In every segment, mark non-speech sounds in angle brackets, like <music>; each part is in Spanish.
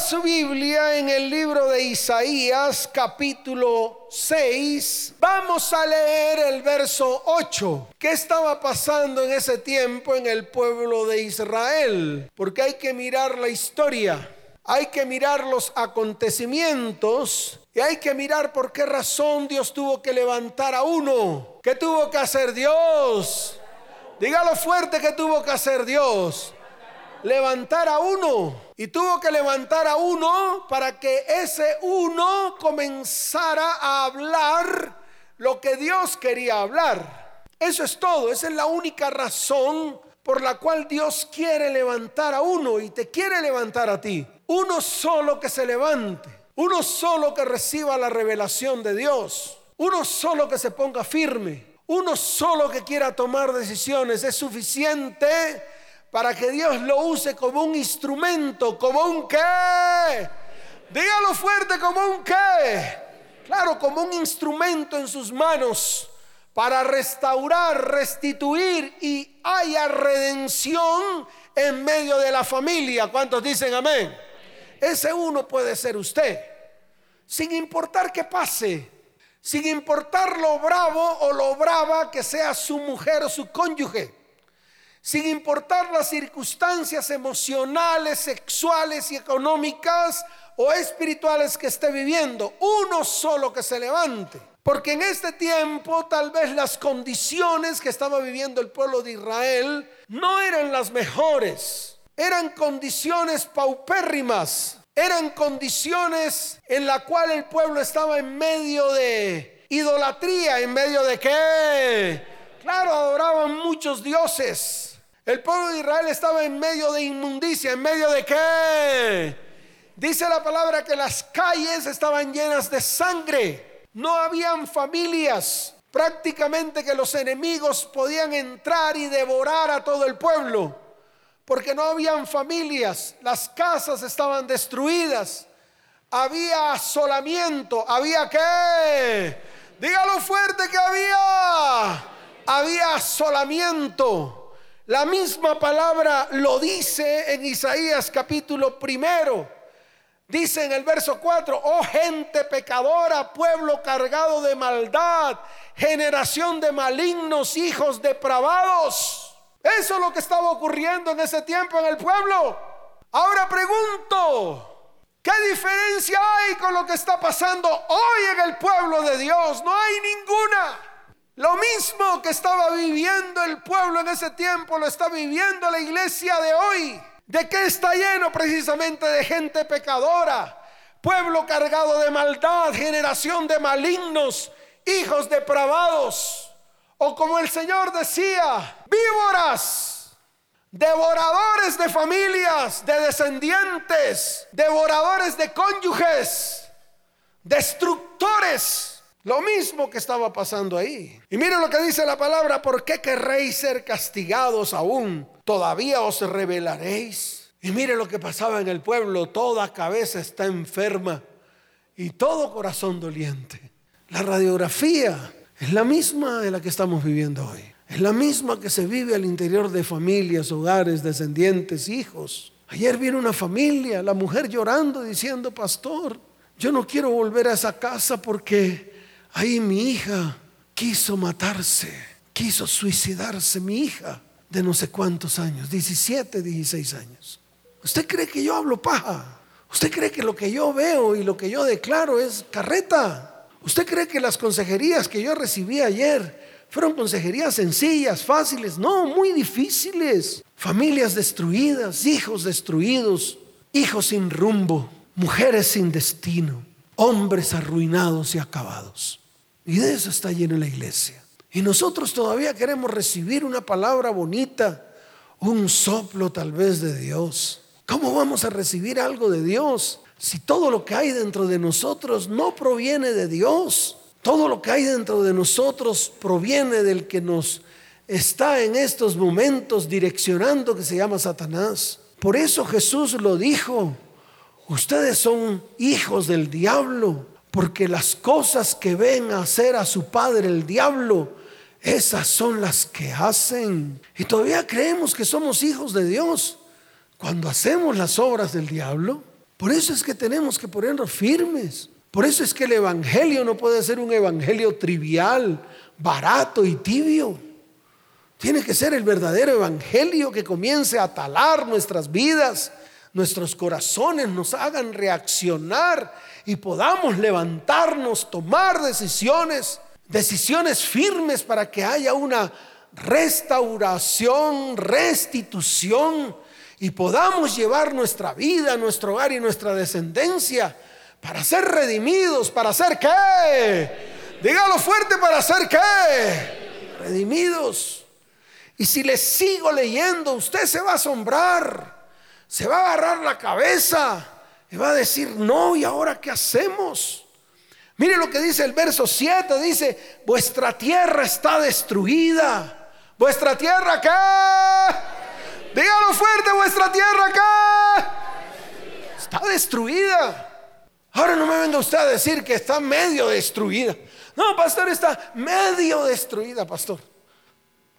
Su Biblia en el libro de Isaías capítulo 6. Vamos a leer el verso 8. ¿Qué estaba pasando en ese tiempo en el pueblo de Israel? Porque hay que mirar la historia. Hay que mirar los acontecimientos y hay que mirar por qué razón Dios tuvo que levantar a uno. ¿Qué tuvo que hacer Dios? Dígalo fuerte que tuvo que hacer Dios levantar a uno. Y tuvo que levantar a uno para que ese uno comenzara a hablar lo que Dios quería hablar. Eso es todo, esa es la única razón por la cual Dios quiere levantar a uno y te quiere levantar a ti. Uno solo que se levante, uno solo que reciba la revelación de Dios, uno solo que se ponga firme, uno solo que quiera tomar decisiones es suficiente para que Dios lo use como un instrumento, como un qué. Dígalo fuerte, como un qué. Claro, como un instrumento en sus manos para restaurar, restituir y haya redención en medio de la familia. ¿Cuántos dicen amén? Ese uno puede ser usted, sin importar qué pase, sin importar lo bravo o lo brava que sea su mujer o su cónyuge sin importar las circunstancias emocionales, sexuales y económicas o espirituales que esté viviendo, uno solo que se levante. Porque en este tiempo tal vez las condiciones que estaba viviendo el pueblo de Israel no eran las mejores, eran condiciones paupérrimas, eran condiciones en la cual el pueblo estaba en medio de idolatría, en medio de qué? Claro, adoraban muchos dioses el pueblo de Israel estaba en medio de inmundicia, en medio de qué? Dice la palabra que las calles estaban llenas de sangre. No habían familias. Prácticamente que los enemigos podían entrar y devorar a todo el pueblo. Porque no habían familias. Las casas estaban destruidas. Había asolamiento. ¿Había qué? Dígalo fuerte que había. Había asolamiento. La misma palabra lo dice en Isaías capítulo primero. Dice en el verso 4, oh gente pecadora, pueblo cargado de maldad, generación de malignos, hijos depravados. Eso es lo que estaba ocurriendo en ese tiempo en el pueblo. Ahora pregunto, ¿qué diferencia hay con lo que está pasando hoy en el pueblo de Dios? No hay ninguna. Lo mismo que estaba viviendo el pueblo en ese tiempo, lo está viviendo la iglesia de hoy. ¿De qué está lleno precisamente de gente pecadora? Pueblo cargado de maldad, generación de malignos, hijos depravados. O como el Señor decía, víboras, devoradores de familias, de descendientes, devoradores de cónyuges, destructores lo mismo que estaba pasando ahí. Y miren lo que dice la palabra, ¿por qué querréis ser castigados aún? ¿Todavía os revelaréis? Y miren lo que pasaba en el pueblo, toda cabeza está enferma y todo corazón doliente. La radiografía es la misma de la que estamos viviendo hoy. Es la misma que se vive al interior de familias, hogares, descendientes, hijos. Ayer vino una familia, la mujer llorando diciendo, pastor, yo no quiero volver a esa casa porque Ahí mi hija quiso matarse, quiso suicidarse, mi hija de no sé cuántos años, 17, 16 años. ¿Usted cree que yo hablo paja? ¿Usted cree que lo que yo veo y lo que yo declaro es carreta? ¿Usted cree que las consejerías que yo recibí ayer fueron consejerías sencillas, fáciles? No, muy difíciles. Familias destruidas, hijos destruidos, hijos sin rumbo, mujeres sin destino, hombres arruinados y acabados. Y de eso está llena la iglesia. Y nosotros todavía queremos recibir una palabra bonita, un soplo tal vez de Dios. ¿Cómo vamos a recibir algo de Dios si todo lo que hay dentro de nosotros no proviene de Dios? Todo lo que hay dentro de nosotros proviene del que nos está en estos momentos direccionando que se llama Satanás. Por eso Jesús lo dijo, ustedes son hijos del diablo porque las cosas que ven hacer a su padre el diablo, esas son las que hacen. Y todavía creemos que somos hijos de Dios cuando hacemos las obras del diablo. Por eso es que tenemos que ponernos firmes. Por eso es que el Evangelio no puede ser un Evangelio trivial, barato y tibio. Tiene que ser el verdadero Evangelio que comience a talar nuestras vidas, nuestros corazones, nos hagan reaccionar y podamos levantarnos, tomar decisiones, decisiones firmes para que haya una restauración, restitución y podamos llevar nuestra vida, nuestro hogar y nuestra descendencia para ser redimidos, para ser qué? Dígalo fuerte, para ser qué? Redimidos. Y si le sigo leyendo, usted se va a asombrar, se va a agarrar la cabeza y va a decir, no, ¿y ahora qué hacemos? Mire lo que dice el verso 7, dice, vuestra tierra está destruida. ¿Vuestra tierra qué? Dígalo fuerte, vuestra tierra qué? Está destruida. Ahora no me venga usted a decir que está medio destruida. No, pastor, está medio destruida, pastor.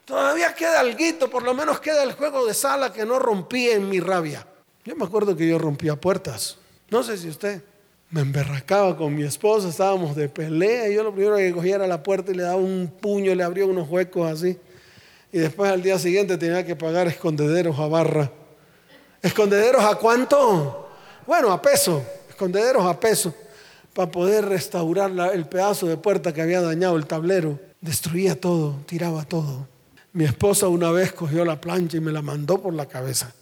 Todavía queda algo, por lo menos queda el juego de sala que no rompí en mi rabia. Yo me acuerdo que yo rompía puertas. No sé si usted me emberracaba con mi esposa, estábamos de pelea y yo lo primero que cogía era la puerta y le daba un puño, le abría unos huecos así. Y después al día siguiente tenía que pagar escondederos a barra. ¿Escondederos a cuánto? Bueno, a peso escondederos a peso para poder restaurar el pedazo de puerta que había dañado el tablero. Destruía todo, tiraba todo. Mi esposa una vez cogió la plancha y me la mandó por la cabeza.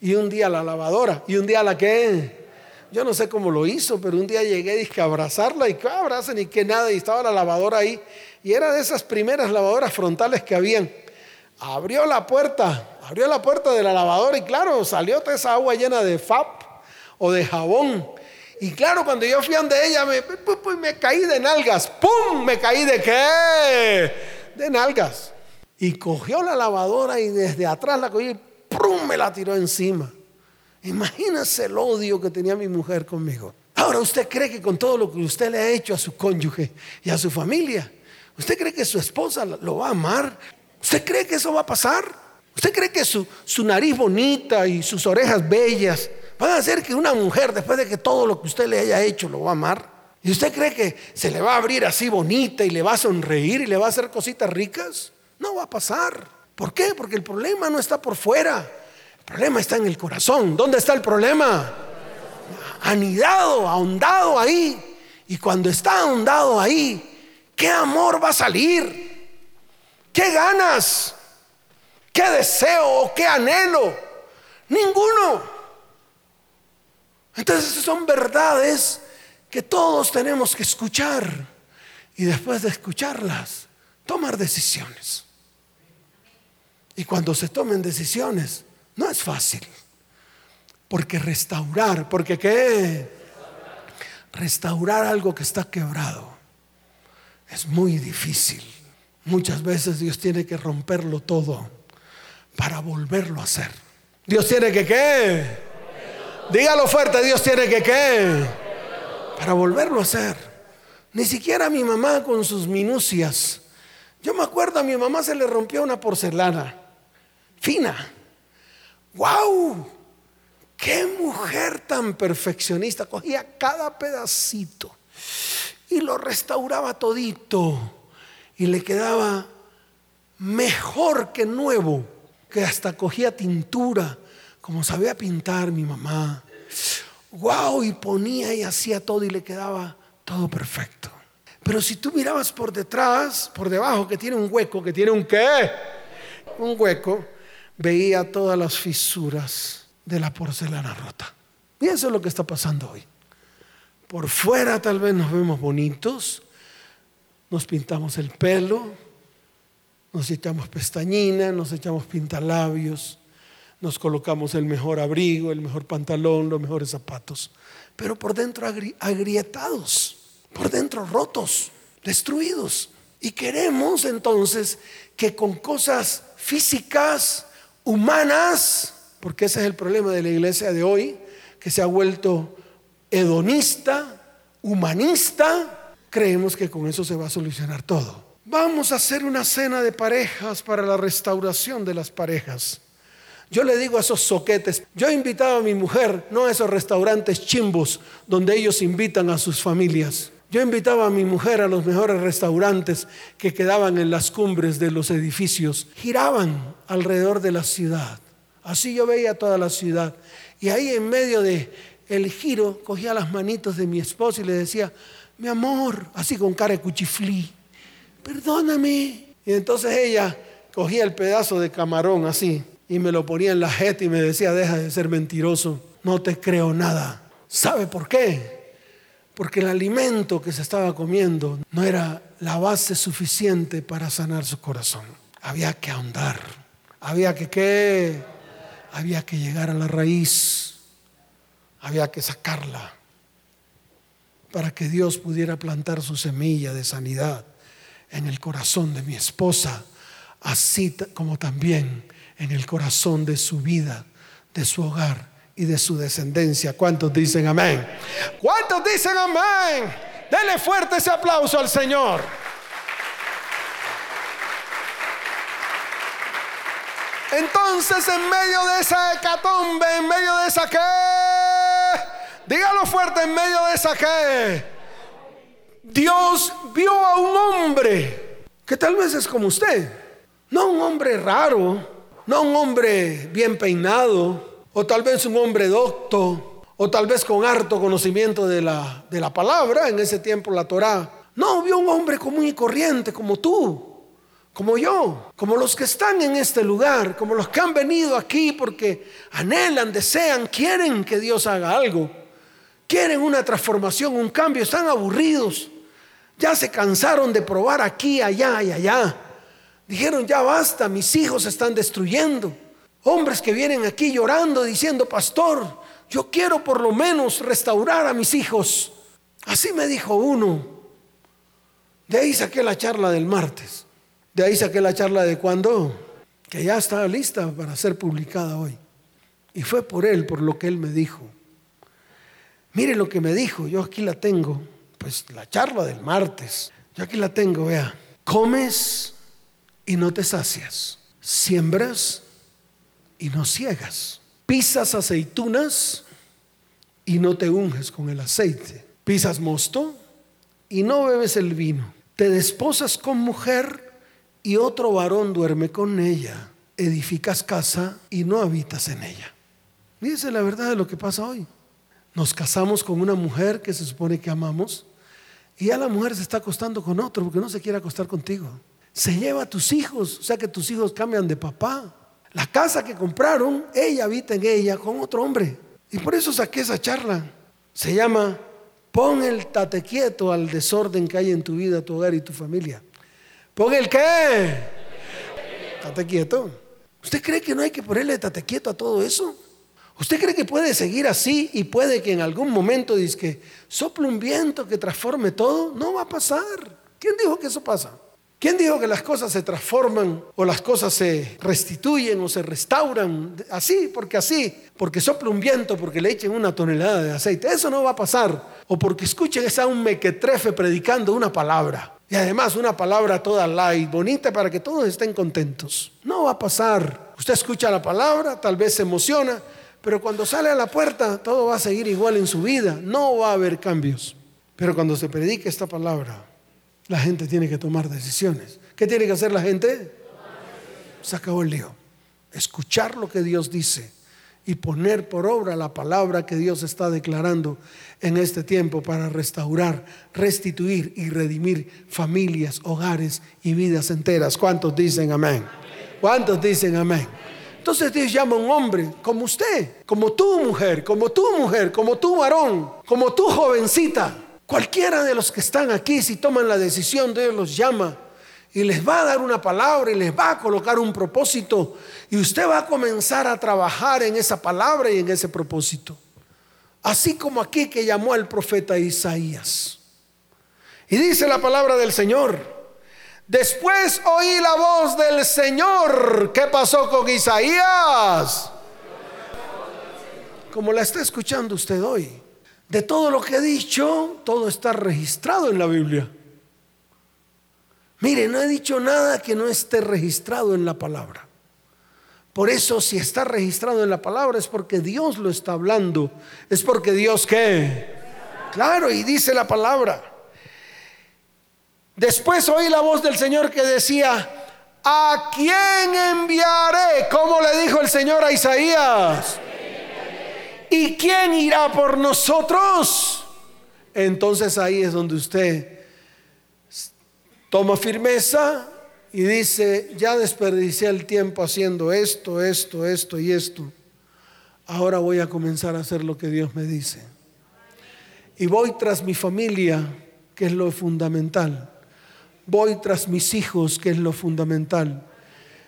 Y un día la lavadora, y un día la que, yo no sé cómo lo hizo, pero un día llegué dije a abrazarla y que abracen y que nada, y estaba la lavadora ahí. Y era de esas primeras lavadoras frontales que habían. Abrió la puerta, abrió la puerta de la lavadora y claro, salió toda esa agua llena de FAP o de jabón y claro, cuando yo fui ante ella, me, me caí de nalgas. ¡Pum! Me caí de qué? De nalgas. Y cogió la lavadora y desde atrás la cogió y ¡pum! me la tiró encima. Imagínese el odio que tenía mi mujer conmigo. Ahora, ¿usted cree que con todo lo que usted le ha hecho a su cónyuge y a su familia, ¿usted cree que su esposa lo va a amar? ¿Usted cree que eso va a pasar? ¿Usted cree que su, su nariz bonita y sus orejas bellas van a hacer que una mujer, después de que todo lo que usted le haya hecho, lo va a amar. ¿Y usted cree que se le va a abrir así bonita y le va a sonreír y le va a hacer cositas ricas? No va a pasar. ¿Por qué? Porque el problema no está por fuera. El problema está en el corazón. ¿Dónde está el problema? Anidado, ahondado ahí. Y cuando está ahondado ahí, ¿qué amor va a salir? ¿Qué ganas? ¿Qué deseo qué anhelo? Ninguno. Entonces son verdades que todos tenemos que escuchar y después de escucharlas, tomar decisiones. Y cuando se tomen decisiones, no es fácil. Porque restaurar, porque qué? Restaurar algo que está quebrado es muy difícil. Muchas veces Dios tiene que romperlo todo para volverlo a hacer. Dios tiene que qué? Dígalo fuerte, Dios tiene que qué. Para volverlo a hacer. Ni siquiera mi mamá con sus minucias. Yo me acuerdo a mi mamá se le rompió una porcelana fina. ¡Wow! ¡Qué mujer tan perfeccionista! Cogía cada pedacito y lo restauraba todito y le quedaba mejor que nuevo, que hasta cogía tintura como sabía pintar mi mamá. Wow, y ponía y hacía todo y le quedaba todo perfecto. Pero si tú mirabas por detrás, por debajo, que tiene un hueco, que tiene un qué, un hueco, veía todas las fisuras de la porcelana rota. Y eso es lo que está pasando hoy. Por fuera tal vez nos vemos bonitos, nos pintamos el pelo, nos echamos pestañina, nos echamos pintalabios, nos colocamos el mejor abrigo, el mejor pantalón, los mejores zapatos, pero por dentro agrietados, por dentro rotos, destruidos. Y queremos entonces que con cosas físicas, humanas, porque ese es el problema de la iglesia de hoy, que se ha vuelto hedonista, humanista, creemos que con eso se va a solucionar todo. Vamos a hacer una cena de parejas para la restauración de las parejas. Yo le digo a esos soquetes, yo he invitado a mi mujer, no a esos restaurantes chimbos donde ellos invitan a sus familias. Yo invitaba a mi mujer a los mejores restaurantes que quedaban en las cumbres de los edificios. Giraban alrededor de la ciudad. Así yo veía toda la ciudad. Y ahí en medio de el giro cogía las manitos de mi esposa y le decía, mi amor, así con cara de cuchiflí, perdóname. Y entonces ella cogía el pedazo de camarón así y me lo ponía en la jeta y me decía, deja de ser mentiroso, no te creo nada. ¿Sabe por qué? Porque el alimento que se estaba comiendo no era la base suficiente para sanar su corazón. Había que ahondar, había que qué, había que llegar a la raíz, había que sacarla para que Dios pudiera plantar su semilla de sanidad en el corazón de mi esposa, así como también en el corazón de su vida, de su hogar y de su descendencia. ¿Cuántos dicen amén? ¿Cuántos dicen amén? Dele fuerte ese aplauso al Señor. Entonces, en medio de esa hecatombe, en medio de esa que, dígalo fuerte, en medio de esa que, Dios vio a un hombre que tal vez es como usted, no un hombre raro, no un hombre bien peinado, o tal vez un hombre docto, o tal vez con harto conocimiento de la, de la palabra, en ese tiempo la Torá. No, vio un hombre común y corriente como tú, como yo, como los que están en este lugar, como los que han venido aquí porque anhelan, desean, quieren que Dios haga algo, quieren una transformación, un cambio, están aburridos, ya se cansaron de probar aquí, allá y allá. Dijeron, ya basta, mis hijos se están destruyendo. Hombres que vienen aquí llorando diciendo, pastor, yo quiero por lo menos restaurar a mis hijos. Así me dijo uno. De ahí saqué la charla del martes. De ahí saqué la charla de cuando, que ya estaba lista para ser publicada hoy. Y fue por él, por lo que él me dijo. Mire lo que me dijo, yo aquí la tengo, pues la charla del martes. Yo aquí la tengo, vea. Comes y no te sacias. Siembras y no ciegas. Pisas aceitunas y no te unges con el aceite. Pisas mosto y no bebes el vino. Te desposas con mujer y otro varón duerme con ella. Edificas casa y no habitas en ella. Fíjese la verdad de lo que pasa hoy. Nos casamos con una mujer que se supone que amamos y ya la mujer se está acostando con otro porque no se quiere acostar contigo se lleva a tus hijos, o sea que tus hijos cambian de papá. La casa que compraron, ella habita en ella con otro hombre. Y por eso saqué esa charla. Se llama Pon el tate quieto al desorden que hay en tu vida, tu hogar y tu familia. Pon el qué? Tate quieto. ¿Usted cree que no hay que ponerle tate quieto a todo eso? ¿Usted cree que puede seguir así y puede que en algún momento dice que sople un viento que transforme todo? No va a pasar. ¿Quién dijo que eso pasa? ¿Quién dijo que las cosas se transforman o las cosas se restituyen o se restauran así, porque así, porque sopla un viento, porque le echen una tonelada de aceite? Eso no va a pasar. O porque escuchen esa un mequetrefe predicando una palabra. Y además una palabra toda light, bonita para que todos estén contentos. No va a pasar. Usted escucha la palabra, tal vez se emociona, pero cuando sale a la puerta todo va a seguir igual en su vida. No va a haber cambios. Pero cuando se predique esta palabra, la gente tiene que tomar decisiones. ¿Qué tiene que hacer la gente? Se acabó el lío. Escuchar lo que Dios dice y poner por obra la palabra que Dios está declarando en este tiempo para restaurar, restituir y redimir familias, hogares y vidas enteras. ¿Cuántos dicen amén? ¿Cuántos dicen amén? Entonces Dios llama a un hombre como usted, como tu mujer, como tu mujer, como tu varón, como tu jovencita Cualquiera de los que están aquí, si toman la decisión, Dios los llama y les va a dar una palabra y les va a colocar un propósito y usted va a comenzar a trabajar en esa palabra y en ese propósito. Así como aquí que llamó al profeta Isaías. Y dice la palabra del Señor. Después oí la voz del Señor. ¿Qué pasó con Isaías? Como la está escuchando usted hoy. De todo lo que he dicho, todo está registrado en la Biblia. Mire, no he dicho nada que no esté registrado en la palabra. Por eso si está registrado en la palabra es porque Dios lo está hablando. Es porque Dios qué. Claro, y dice la palabra. Después oí la voz del Señor que decía, ¿a quién enviaré? Como le dijo el Señor a Isaías. ¿Y quién irá por nosotros? Entonces ahí es donde usted toma firmeza y dice, ya desperdicié el tiempo haciendo esto, esto, esto y esto. Ahora voy a comenzar a hacer lo que Dios me dice. Y voy tras mi familia, que es lo fundamental. Voy tras mis hijos, que es lo fundamental.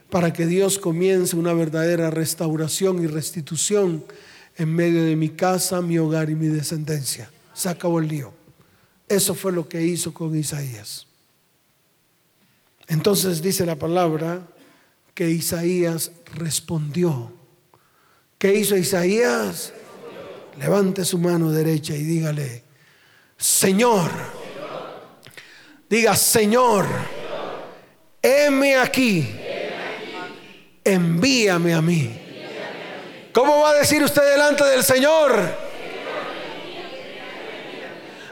Para que Dios comience una verdadera restauración y restitución en medio de mi casa, mi hogar y mi descendencia. Se acabó el lío. Eso fue lo que hizo con Isaías. Entonces dice la palabra que Isaías respondió. ¿Qué hizo Isaías? Levante su mano derecha y dígale, Señor, diga, Señor, heme aquí, envíame a mí. ¿Cómo va a decir usted delante del Señor?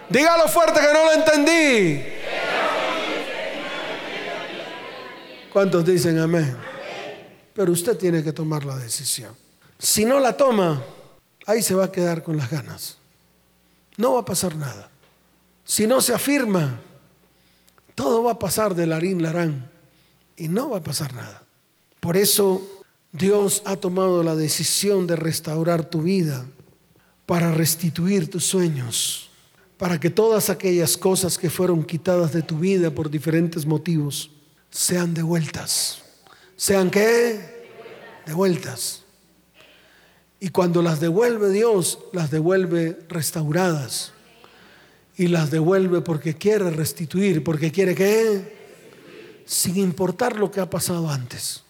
Dígalo fuerte que no lo entendí. ¿Cuántos dicen amén? Pero usted tiene que tomar la decisión. Si no la toma, ahí se va a quedar con las ganas. No va a pasar nada. Si no se afirma, todo va a pasar de larín larán y no va a pasar nada. Por eso Dios ha tomado la decisión de restaurar tu vida para restituir tus sueños, para que todas aquellas cosas que fueron quitadas de tu vida por diferentes motivos sean devueltas. ¿Sean qué? Devueltas. Y cuando las devuelve Dios, las devuelve restauradas. Y las devuelve porque quiere restituir, porque quiere que, sin importar lo que ha pasado antes.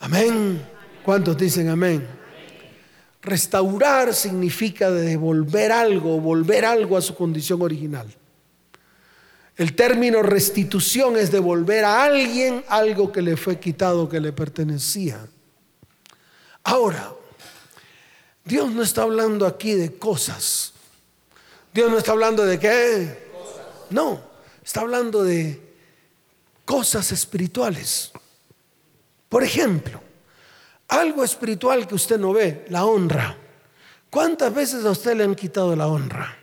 Amén. ¿Cuántos dicen amén? Restaurar significa devolver algo, volver algo a su condición original. El término restitución es devolver a alguien algo que le fue quitado, que le pertenecía. Ahora, Dios no está hablando aquí de cosas. Dios no está hablando de qué. No, está hablando de cosas espirituales. Por ejemplo, algo espiritual que usted no ve, la honra. ¿Cuántas veces a usted le han quitado la honra?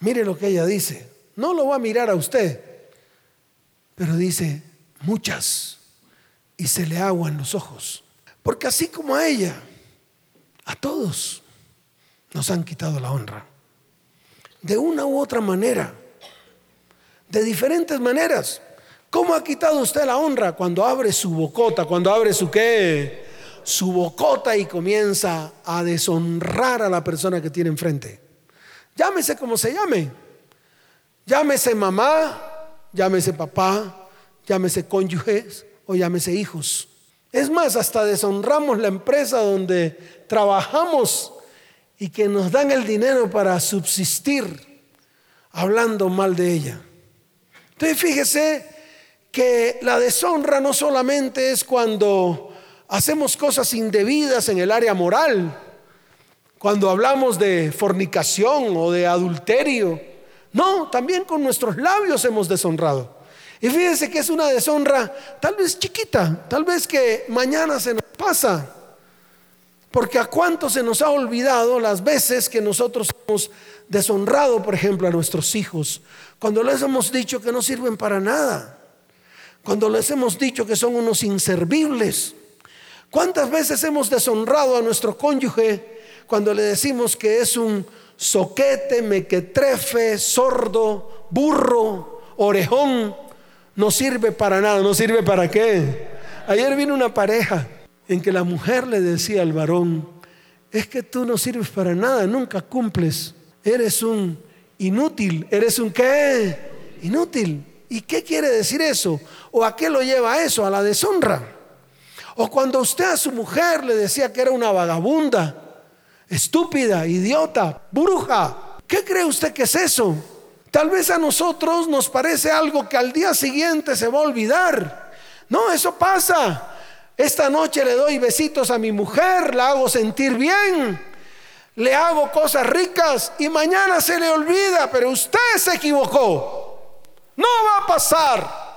Mire lo que ella dice. No lo va a mirar a usted, pero dice muchas y se le aguan los ojos. Porque así como a ella, a todos nos han quitado la honra. De una u otra manera, de diferentes maneras. ¿Cómo ha quitado usted la honra cuando abre su bocota, cuando abre su qué? Su bocota y comienza a deshonrar a la persona que tiene enfrente. Llámese como se llame. Llámese mamá, llámese papá, llámese cónyuges o llámese hijos. Es más, hasta deshonramos la empresa donde trabajamos y que nos dan el dinero para subsistir hablando mal de ella. Entonces fíjese que la deshonra no solamente es cuando hacemos cosas indebidas en el área moral, cuando hablamos de fornicación o de adulterio, no, también con nuestros labios hemos deshonrado. Y fíjense que es una deshonra tal vez chiquita, tal vez que mañana se nos pasa. Porque a cuánto se nos ha olvidado las veces que nosotros hemos deshonrado, por ejemplo, a nuestros hijos, cuando les hemos dicho que no sirven para nada, cuando les hemos dicho que son unos inservibles. ¿Cuántas veces hemos deshonrado a nuestro cónyuge cuando le decimos que es un soquete, mequetrefe, sordo, burro, orejón, no sirve para nada, no sirve para qué. Ayer vino una pareja en que la mujer le decía al varón, es que tú no sirves para nada, nunca cumples, eres un inútil, eres un qué, inútil. ¿Y qué quiere decir eso? ¿O a qué lo lleva eso? A la deshonra. O cuando usted a su mujer le decía que era una vagabunda, estúpida, idiota, bruja. ¿Qué cree usted que es eso? Tal vez a nosotros nos parece algo que al día siguiente se va a olvidar. No, eso pasa. Esta noche le doy besitos a mi mujer, la hago sentir bien, le hago cosas ricas y mañana se le olvida, pero usted se equivocó. No va a pasar.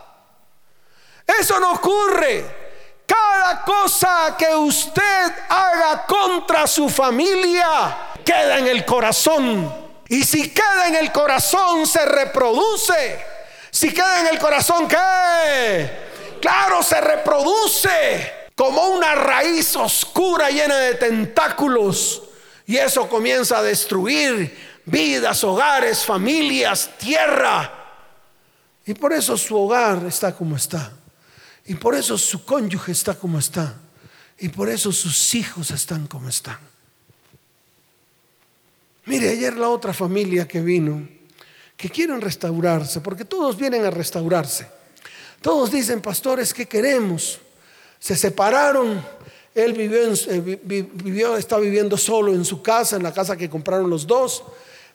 Eso no ocurre. Cada cosa que usted haga contra su familia queda en el corazón. Y si queda en el corazón, se reproduce. Si queda en el corazón, ¿qué? Claro, se reproduce como una raíz oscura llena de tentáculos. Y eso comienza a destruir vidas, hogares, familias, tierra. Y por eso su hogar está como está. Y por eso su cónyuge está como está. Y por eso sus hijos están como están. Mire, ayer la otra familia que vino, que quieren restaurarse, porque todos vienen a restaurarse. Todos dicen, pastores, ¿qué queremos? Se separaron. Él vivió, eh, vivió, está viviendo solo en su casa, en la casa que compraron los dos.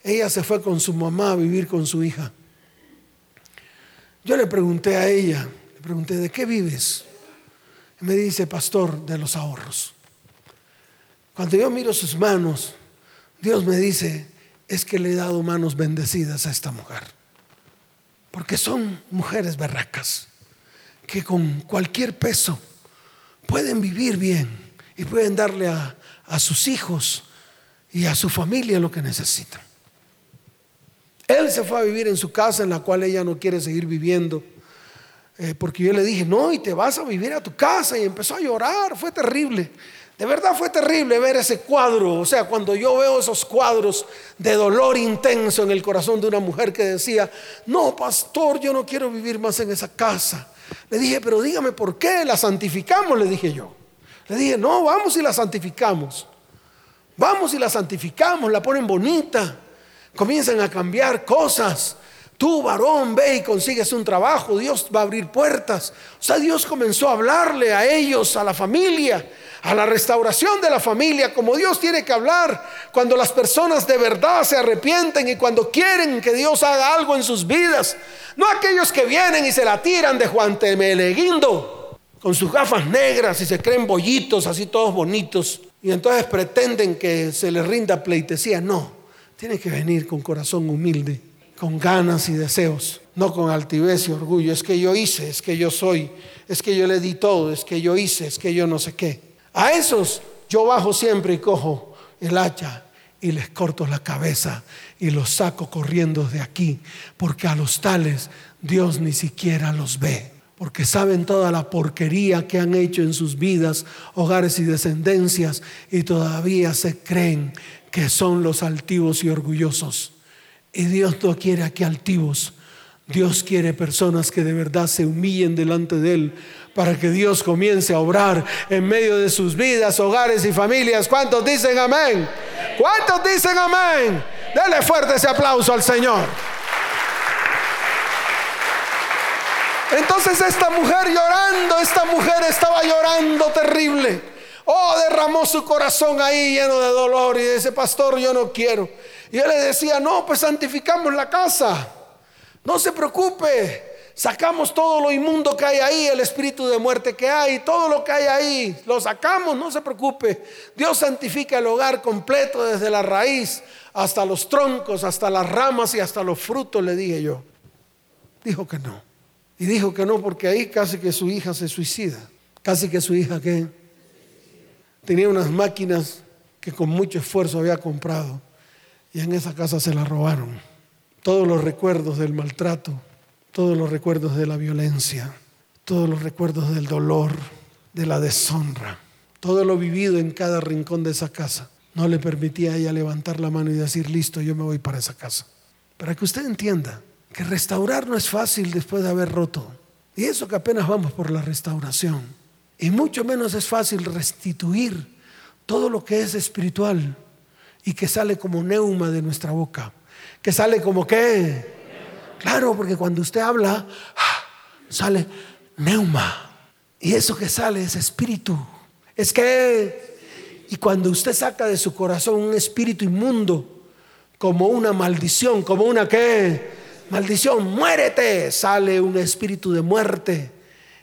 Ella se fue con su mamá a vivir con su hija. Yo le pregunté a ella, le pregunté, ¿de qué vives? Y me dice, pastor, de los ahorros. Cuando yo miro sus manos, Dios me dice, es que le he dado manos bendecidas a esta mujer. Porque son mujeres berracas que con cualquier peso pueden vivir bien y pueden darle a, sus hijos y a su familia lo que necesitan. Él se fue a vivir en su casa en la cual ella no quiere seguir viviendo. Eh, porque yo le dije, no, y te vas a vivir a tu casa. Y empezó a llorar, fue terrible. De verdad fue terrible ver ese cuadro. O sea, cuando yo veo esos cuadros de dolor intenso en el corazón de una mujer que decía, no, pastor, yo no quiero vivir más en esa casa. Le dije, pero dígame por qué la santificamos, le dije yo. Le dije, no, vamos y la santificamos. Vamos y la santificamos, la ponen bonita. Comienzan a cambiar cosas. Tú, varón, ve y consigues un trabajo, Dios va a abrir puertas. O sea, Dios comenzó a hablarle a ellos, a la familia, a la restauración de la familia, como Dios tiene que hablar cuando las personas de verdad se arrepienten y cuando quieren que Dios haga algo en sus vidas. No aquellos que vienen y se la tiran de Juan Temeleguindo con sus gafas negras y se creen bollitos así todos bonitos y entonces pretenden que se les rinda pleitesía. No, tiene que venir con corazón humilde con ganas y deseos, no con altivez y orgullo. Es que yo hice, es que yo soy, es que yo le di todo, es que yo hice, es que yo no sé qué. A esos yo bajo siempre y cojo el hacha y les corto la cabeza y los saco corriendo de aquí, porque a los tales Dios ni siquiera los ve, porque saben toda la porquería que han hecho en sus vidas, hogares y descendencias, y todavía se creen que son los altivos y orgullosos. Y Dios no quiere aquí altivos. Dios quiere personas que de verdad se humillen delante de Él para que Dios comience a obrar en medio de sus vidas, hogares y familias. ¿Cuántos dicen amén? ¿Cuántos dicen amén? Dale fuerte ese aplauso al Señor. Entonces esta mujer llorando, esta mujer estaba llorando terrible. Oh, derramó su corazón ahí lleno de dolor y dice, pastor, yo no quiero. Y él le decía, no, pues santificamos la casa. No se preocupe. Sacamos todo lo inmundo que hay ahí, el espíritu de muerte que hay, todo lo que hay ahí, lo sacamos, no se preocupe. Dios santifica el hogar completo desde la raíz hasta los troncos, hasta las ramas y hasta los frutos, le dije yo. Dijo que no. Y dijo que no porque ahí casi que su hija se suicida. Casi que su hija que tenía unas máquinas que con mucho esfuerzo había comprado y en esa casa se la robaron. Todos los recuerdos del maltrato, todos los recuerdos de la violencia, todos los recuerdos del dolor, de la deshonra, todo lo vivido en cada rincón de esa casa, no le permitía a ella levantar la mano y decir, listo, yo me voy para esa casa. Para que usted entienda que restaurar no es fácil después de haber roto. Y eso que apenas vamos por la restauración. Y mucho menos es fácil restituir todo lo que es espiritual y que sale como neuma de nuestra boca. Que sale como qué? Claro, porque cuando usted habla, ah, sale neuma. Y eso que sale es espíritu. Es que, y cuando usted saca de su corazón un espíritu inmundo, como una maldición, como una qué? Maldición, muérete. Sale un espíritu de muerte.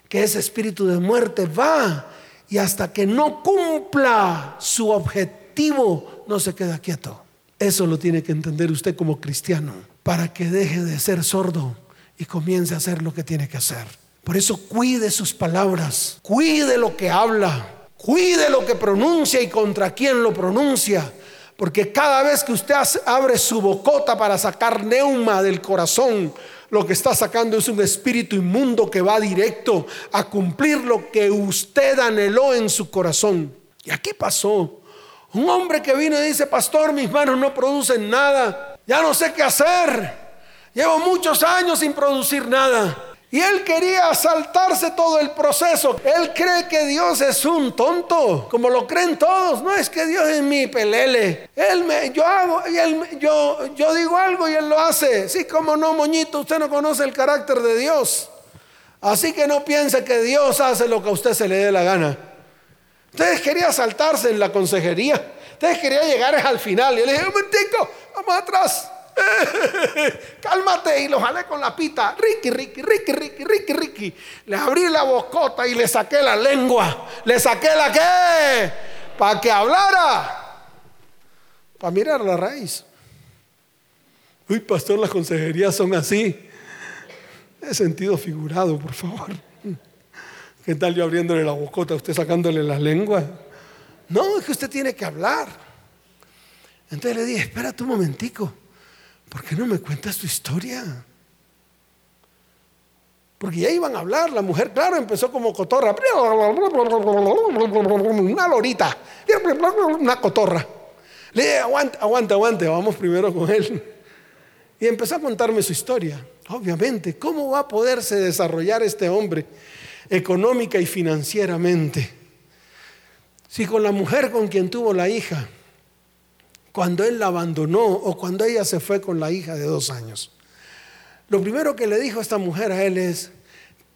Que ese espíritu de muerte va y hasta que no cumpla su objetivo, no se queda quieto. Eso lo tiene que entender usted como cristiano, para que deje de ser sordo y comience a hacer lo que tiene que hacer. Por eso cuide sus palabras, cuide lo que habla, cuide lo que pronuncia y contra quién lo pronuncia. Porque cada vez que usted abre su bocota para sacar neuma del corazón, lo que está sacando es un espíritu inmundo que va directo a cumplir lo que usted anheló en su corazón. Y aquí pasó. Un hombre que vino y dice, pastor, mis manos no producen nada. Ya no sé qué hacer. Llevo muchos años sin producir nada. Y él quería saltarse todo el proceso. Él cree que Dios es un tonto, como lo creen todos. No es que Dios es mi pelele. Él me, yo hago, y él, yo, yo digo algo y él lo hace. Sí, como no, moñito, usted no conoce el carácter de Dios. Así que no piense que Dios hace lo que a usted se le dé la gana. Ustedes querían saltarse en la consejería. Ustedes querían llegar al final. Y le dije, un momentico, vamos atrás. <laughs> Cálmate y lo jalé con la pita. Ricky, Ricky, Ricky, Ricky, Ricky, Ricky. Le abrí la bocota y le saqué la lengua. Le saqué la qué? Para que hablara. Para mirar la raíz. Uy, pastor, las consejerías son así. He sentido figurado, por favor. ¿Qué tal yo abriéndole la bocota, usted sacándole la lengua? No, es que usted tiene que hablar. Entonces le dije, espérate un momentico. ¿Por qué no me cuentas tu historia? Porque ya iban a hablar, la mujer, claro, empezó como cotorra, una lorita, una cotorra. Le dije, aguante, aguante, aguante, vamos primero con él. Y empezó a contarme su historia. Obviamente, ¿cómo va a poderse desarrollar este hombre económica y financieramente? Si con la mujer con quien tuvo la hija, cuando él la abandonó o cuando ella se fue con la hija de dos años. Lo primero que le dijo esta mujer a él es,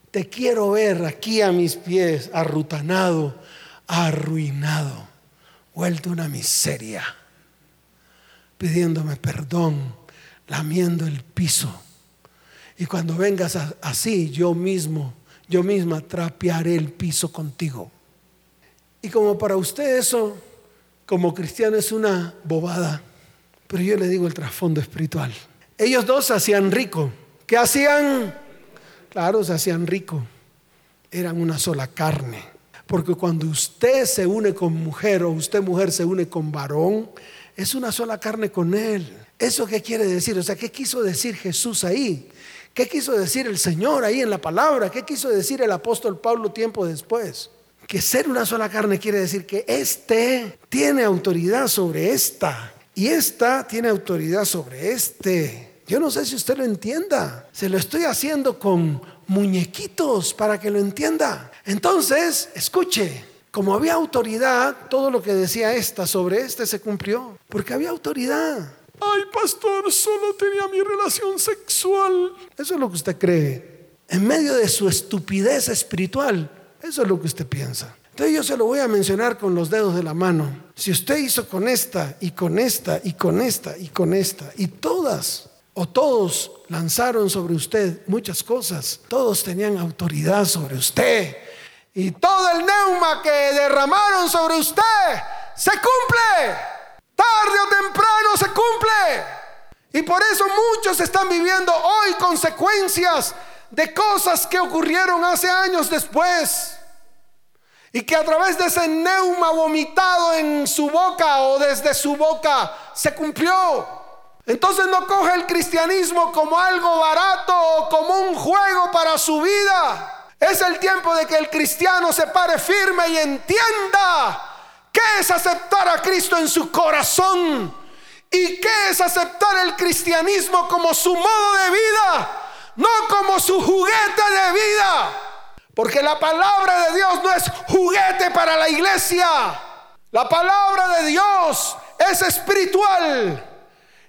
te quiero ver aquí a mis pies, arrutanado, arruinado, vuelto una miseria, pidiéndome perdón, lamiendo el piso. Y cuando vengas así, yo mismo, yo misma trapearé el piso contigo. Y como para usted eso como cristiano es una bobada, pero yo le digo el trasfondo espiritual. Ellos dos se hacían rico. ¿Qué hacían? Claro, se hacían rico. Eran una sola carne. Porque cuando usted se une con mujer o usted mujer se une con varón, es una sola carne con él. ¿Eso qué quiere decir? O sea, ¿qué quiso decir Jesús ahí? ¿Qué quiso decir el Señor ahí en la palabra? ¿Qué quiso decir el apóstol Pablo tiempo después? Que ser una sola carne quiere decir que este tiene autoridad sobre esta y esta tiene autoridad sobre este. Yo no sé si usted lo entienda. Se lo estoy haciendo con muñequitos para que lo entienda. Entonces, escuche, como había autoridad, todo lo que decía esta sobre este se cumplió, porque había autoridad. Ay, pastor, solo tenía mi relación sexual. Eso es lo que usted cree. En medio de su estupidez espiritual, eso es lo que usted piensa. Entonces yo se lo voy a mencionar con los dedos de la mano. Si usted hizo con esta y con esta y con esta y con esta y todas o todos lanzaron sobre usted muchas cosas, todos tenían autoridad sobre usted y todo el neuma que derramaron sobre usted se cumple. Tarde o temprano se cumple. Y por eso muchos están viviendo hoy consecuencias de cosas que ocurrieron hace años después. Y que a través de ese neuma vomitado en su boca o desde su boca se cumplió. Entonces no coge el cristianismo como algo barato o como un juego para su vida. Es el tiempo de que el cristiano se pare firme y entienda qué es aceptar a Cristo en su corazón y qué es aceptar el cristianismo como su modo de vida no como su juguete de vida. Porque la palabra de Dios no es juguete para la iglesia. La palabra de Dios es espiritual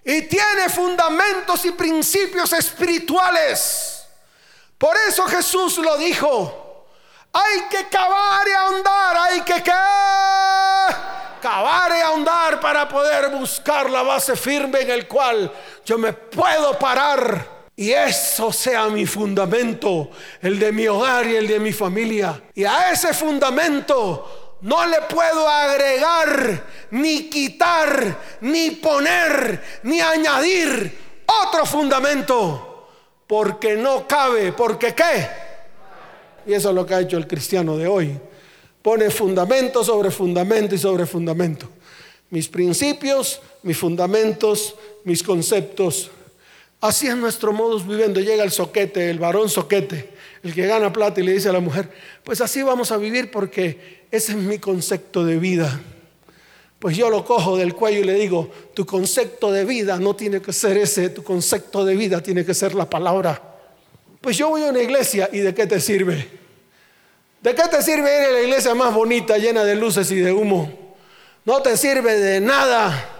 y tiene fundamentos y principios espirituales. Por eso Jesús lo dijo. Hay que cavar y ahondar, hay que cavar y ahondar para poder buscar la base firme en el cual yo me puedo parar Y eso sea mi fundamento, el de mi hogar y el de mi familia. Y a ese fundamento no le puedo agregar, ni quitar, ni poner, ni añadir otro fundamento. Porque no cabe, porque qué. Y eso es lo que ha hecho el cristiano de hoy. Pone fundamento sobre fundamento y sobre fundamento. Mis principios, mis fundamentos, mis conceptos. Así es nuestro modus viviendo. Llega el soquete, el varón soquete, el que gana plata y le dice a la mujer, pues así vamos a vivir porque ese es mi concepto de vida. Pues yo lo cojo del cuello y le digo, tu concepto de vida no tiene que ser ese, tu concepto de vida tiene que ser la palabra. Pues yo voy a una iglesia y ¿de qué te sirve? ¿De qué te sirve ir a la iglesia más bonita, llena de luces y de humo? No te sirve de nada.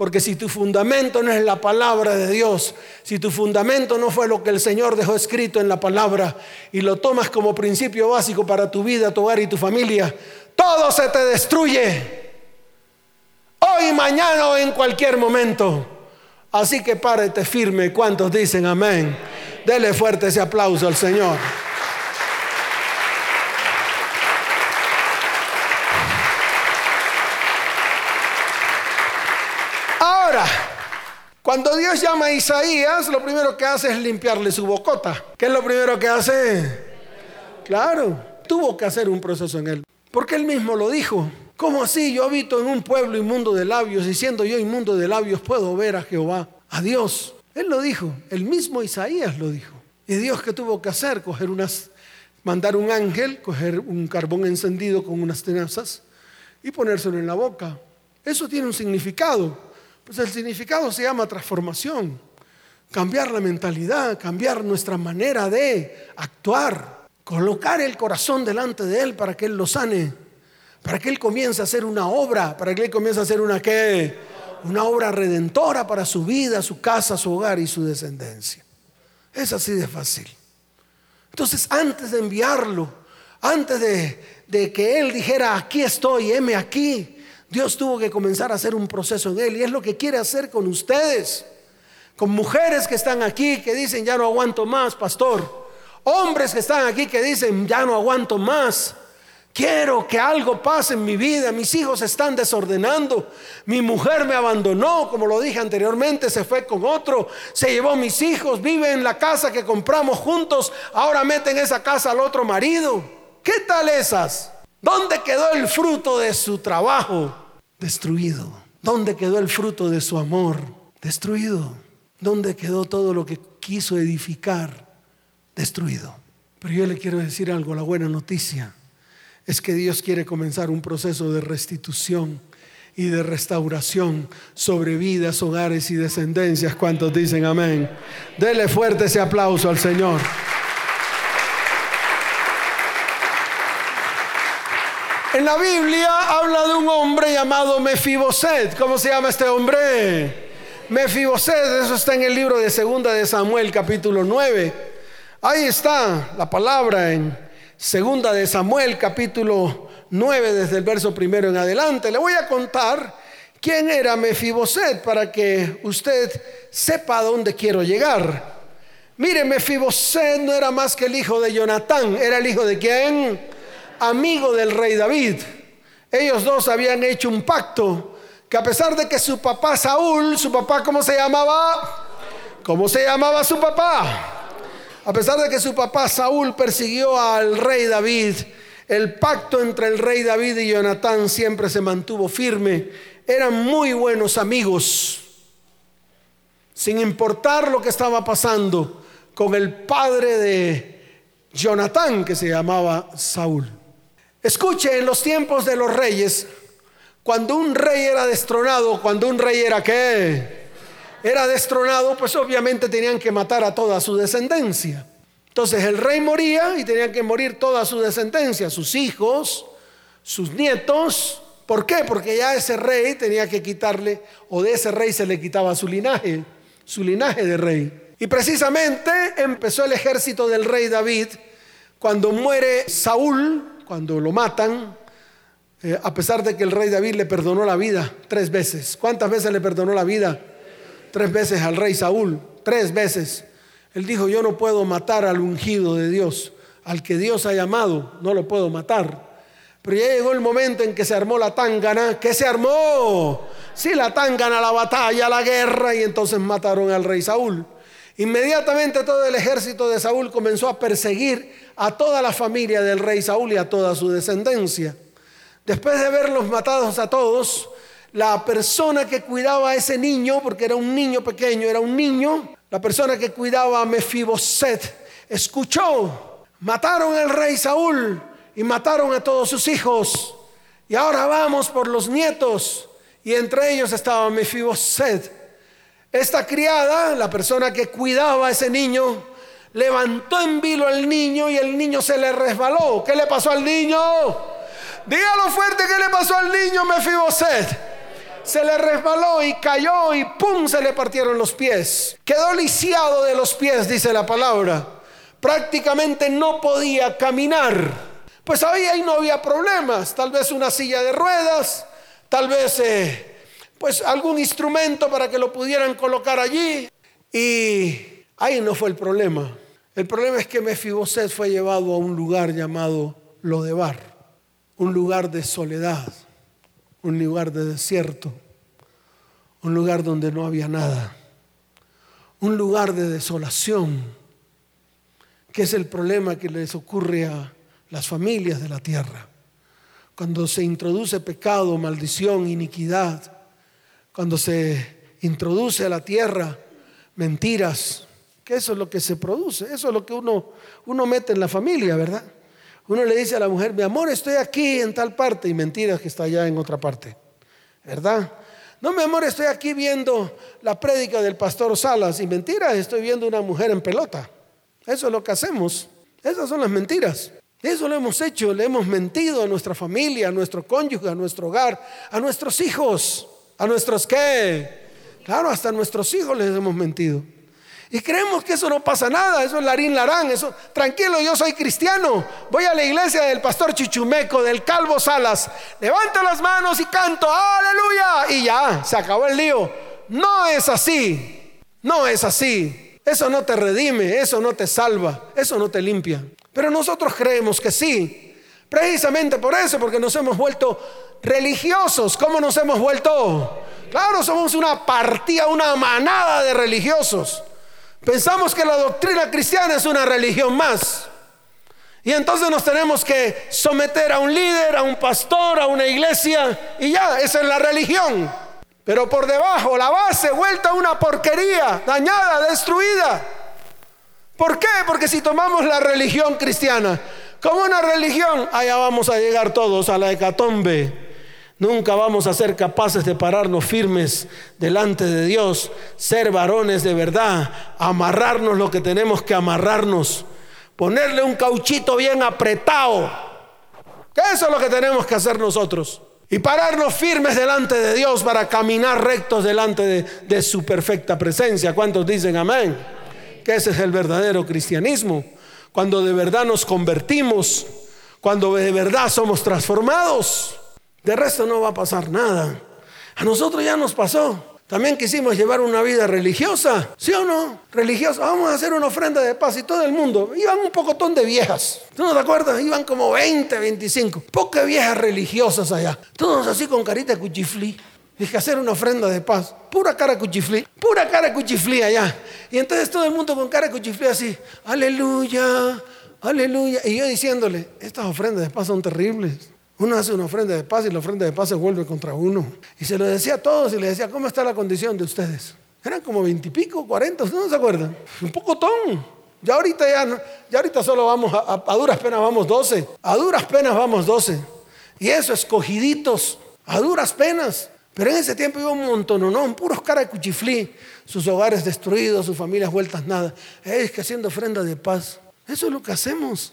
Porque si tu fundamento no es la palabra de Dios, si tu fundamento no fue lo que el Señor dejó escrito en la palabra y lo tomas como principio básico para tu vida, tu hogar y tu familia, todo se te destruye. Hoy, mañana o en cualquier momento. Así que párate firme. ¿Cuántos dicen amén? Dele fuerte ese aplauso al Señor. Cuando Dios llama a Isaías, lo primero que hace es limpiarle su bocota. ¿Qué es lo primero que hace? Claro, tuvo que hacer un proceso en él. Porque él mismo lo dijo. ¿Cómo así? Yo habito en un pueblo inmundo de labios y siendo yo inmundo de labios puedo ver a Jehová, a Dios. Él lo dijo, el mismo Isaías lo dijo. ¿Y Dios qué tuvo que hacer? Coger unas, mandar un ángel, coger un carbón encendido con unas tenazas y ponérselo en la boca. Eso tiene un significado. Pues el significado se llama transformación, cambiar la mentalidad, cambiar nuestra manera de actuar, colocar el corazón delante de Él para que Él lo sane, para que Él comience a hacer una obra, para que Él comience a hacer una qué, una obra redentora para su vida, su casa, su hogar y su descendencia. Es así de fácil. Entonces, antes de enviarlo, antes de, de que Él dijera, aquí estoy, heme aquí, Dios tuvo que comenzar a hacer un proceso en él y es lo que quiere hacer con ustedes, con mujeres que están aquí que dicen, ya no aguanto más, pastor. Hombres que están aquí que dicen, ya no aguanto más. Quiero que algo pase en mi vida. Mis hijos están desordenando. Mi mujer me abandonó, como lo dije anteriormente, se fue con otro. Se llevó mis hijos. Vive en la casa que compramos juntos. Ahora meten esa casa al otro marido. ¿Qué tal esas? ¿Dónde quedó el fruto de su trabajo? Destruido. ¿Dónde quedó el fruto de su amor? Destruido. ¿Dónde quedó todo lo que quiso edificar? Destruido. Pero yo le quiero decir algo, la buena noticia es que Dios quiere comenzar un proceso de restitución y de restauración sobre vidas, hogares y descendencias. ¿Cuántos dicen amén? Dele fuerte ese aplauso al Señor. En la Biblia habla de un hombre llamado Mefiboset. ¿Cómo se llama este hombre? Mefiboset, eso está en el libro de Segunda de Samuel, capítulo 9. Ahí está la palabra en Segunda de Samuel, capítulo 9, desde el verso primero en adelante. Le voy a contar quién era Mefiboset para que usted sepa a dónde quiero llegar. Mire, Mefiboset no era más que el hijo de Jonatán, era el hijo de quién? Amigo del rey David. Ellos dos habían hecho un pacto que a pesar de que su papá Saúl, su papá ¿cómo se llamaba? ¿Cómo se llamaba su papá? A pesar de que su papá Saúl persiguió al rey David, el pacto entre el rey David y Jonatán siempre se mantuvo firme. Eran muy buenos amigos, sin importar lo que estaba pasando con el padre de Jonatán, que se llamaba Saúl. Escuche, en los tiempos de los reyes, cuando un rey era destronado, cuando un rey era qué? Era destronado, pues obviamente tenían que matar a toda su descendencia. Entonces el rey moría y tenían que morir toda su descendencia, sus hijos, sus nietos. ¿Por qué? Porque ya ese rey tenía que quitarle, o de ese rey se le quitaba su linaje, su linaje de rey. Y precisamente empezó el ejército del rey David cuando muere Saúl, cuando lo matan, eh, a pesar de que el rey David le perdonó la vida tres veces. ¿Cuántas veces le perdonó la vida? Tres veces al rey Saúl. tres veces. Él dijo, yo no puedo matar al ungido de Dios, al que Dios ha llamado, no lo puedo matar. Pero ya llegó el momento en que se armó la tangana. ¿Qué se armó? Sí, la tangana, la batalla, la guerra, y entonces mataron al rey Saúl. Inmediatamente todo el ejército de Saúl comenzó a perseguir a toda la familia del rey Saúl y a toda su descendencia. Después de verlos matados a todos, la persona que cuidaba a ese niño, porque era un niño pequeño, era un niño, la persona que cuidaba a Mefiboset, escuchó, mataron al rey Saúl y mataron a todos sus hijos. Y ahora vamos por los nietos. Y entre ellos estaba Mefiboset. Esta criada, la persona que cuidaba a ese niño, levantó en vilo al niño y el niño se le resbaló. ¿Qué le pasó al niño? Dígalo fuerte, ¿qué le pasó al niño Mefiboset? se le resbaló y cayó y ¡pum! se le partieron los pies. Quedó lisiado de los pies, dice la palabra. Prácticamente no podía caminar. Pues ahí, no había problemas. Tal vez una silla de ruedas, tal vez eh, pues algún instrumento para que lo pudieran colocar allí. Y ahí no fue el problema. El problema es que Mefiboset fue llevado a un lugar llamado Lodebar, un lugar de soledad un lugar de desierto, un lugar donde no había nada, un lugar de desolación, que es el problema que les ocurre a las familias de la tierra. Cuando se introduce pecado, maldición, iniquidad, cuando se introduce a la tierra mentiras, que eso es lo que se produce, eso es lo que uno, uno mete en la familia, ¿verdad? Uno le dice a la mujer, mi amor, estoy aquí en tal parte y mentiras que está allá en otra parte. ¿Verdad? No, mi amor, estoy aquí viendo la prédica del pastor Salas y mentiras, estoy viendo una mujer en pelota. Eso es lo que hacemos. Esas son las mentiras. Eso lo hemos hecho, le hemos mentido a nuestra familia, a nuestro cónyuge, a nuestro hogar, a nuestros hijos, a nuestros qué. Claro, hasta a nuestros hijos les hemos mentido. Y creemos que eso no pasa nada, eso es larín larán, eso, tranquilo, yo soy cristiano, voy a la iglesia del pastor Chichumeco, del Calvo Salas, levanto las manos y canto, aleluya, y ya, se acabó el lío. No es así, no es así. Eso no te redime, eso no te salva, eso no te limpia. Pero nosotros creemos que sí, precisamente por eso, porque nos hemos vuelto religiosos. ¿Cómo nos hemos vuelto? Claro, somos una partida, una manada de religiosos. Pensamos que la doctrina cristiana es una religión más. Y entonces nos tenemos que someter a un líder, a un pastor, a una iglesia, y ya, esa es la religión. Pero por debajo, la base, vuelta a una porquería, dañada, destruida. ¿Por qué? Porque si tomamos la religión cristiana como una religión, allá vamos a llegar todos a la hecatombe Nunca vamos a ser capaces de pararnos firmes delante de Dios, ser varones de verdad, amarrarnos lo que tenemos que amarrarnos, ponerle un cauchito bien apretado. Eso es lo que tenemos que hacer nosotros. Y pararnos firmes delante de Dios para caminar rectos delante de, de su perfecta presencia. ¿Cuántos dicen amén? Que ese es el verdadero cristianismo. Cuando de verdad nos convertimos, cuando de verdad somos transformados. De resto no va a pasar nada. A nosotros ya nos pasó. También quisimos llevar una vida religiosa, ¿sí o no? Religiosa. Vamos a hacer una ofrenda de paz y todo el mundo. Iban un pocotón de viejas. ¿Tú no te acuerdas? Iban como 20, 25. Pocas viejas religiosas allá. Todos así con carita cuchiflí. Dije, hacer una ofrenda de paz. Pura cara cuchiflí. Pura cara cuchiflí allá. Y entonces todo el mundo con cara cuchiflí así. Aleluya, aleluya. Y yo diciéndole, estas ofrendas de paz son terribles. Uno hace una ofrenda de paz y la ofrenda de paz se vuelve contra uno. Y se lo decía a todos y le decía, ¿cómo está la condición de ustedes? Eran como veintipico, cuarenta, ¿ustedes no se acuerdan? Un poco ton. Ya ahorita ya, ya ahorita solo vamos, a, a, duras penas vamos doce. A duras penas vamos doce. Y eso, escogiditos, a duras penas. Pero en ese tiempo iba un montón, no, puros cara de cuchiflí, sus hogares destruidos, sus familias vueltas nada. Es que haciendo ofrenda de paz. Eso es lo que hacemos.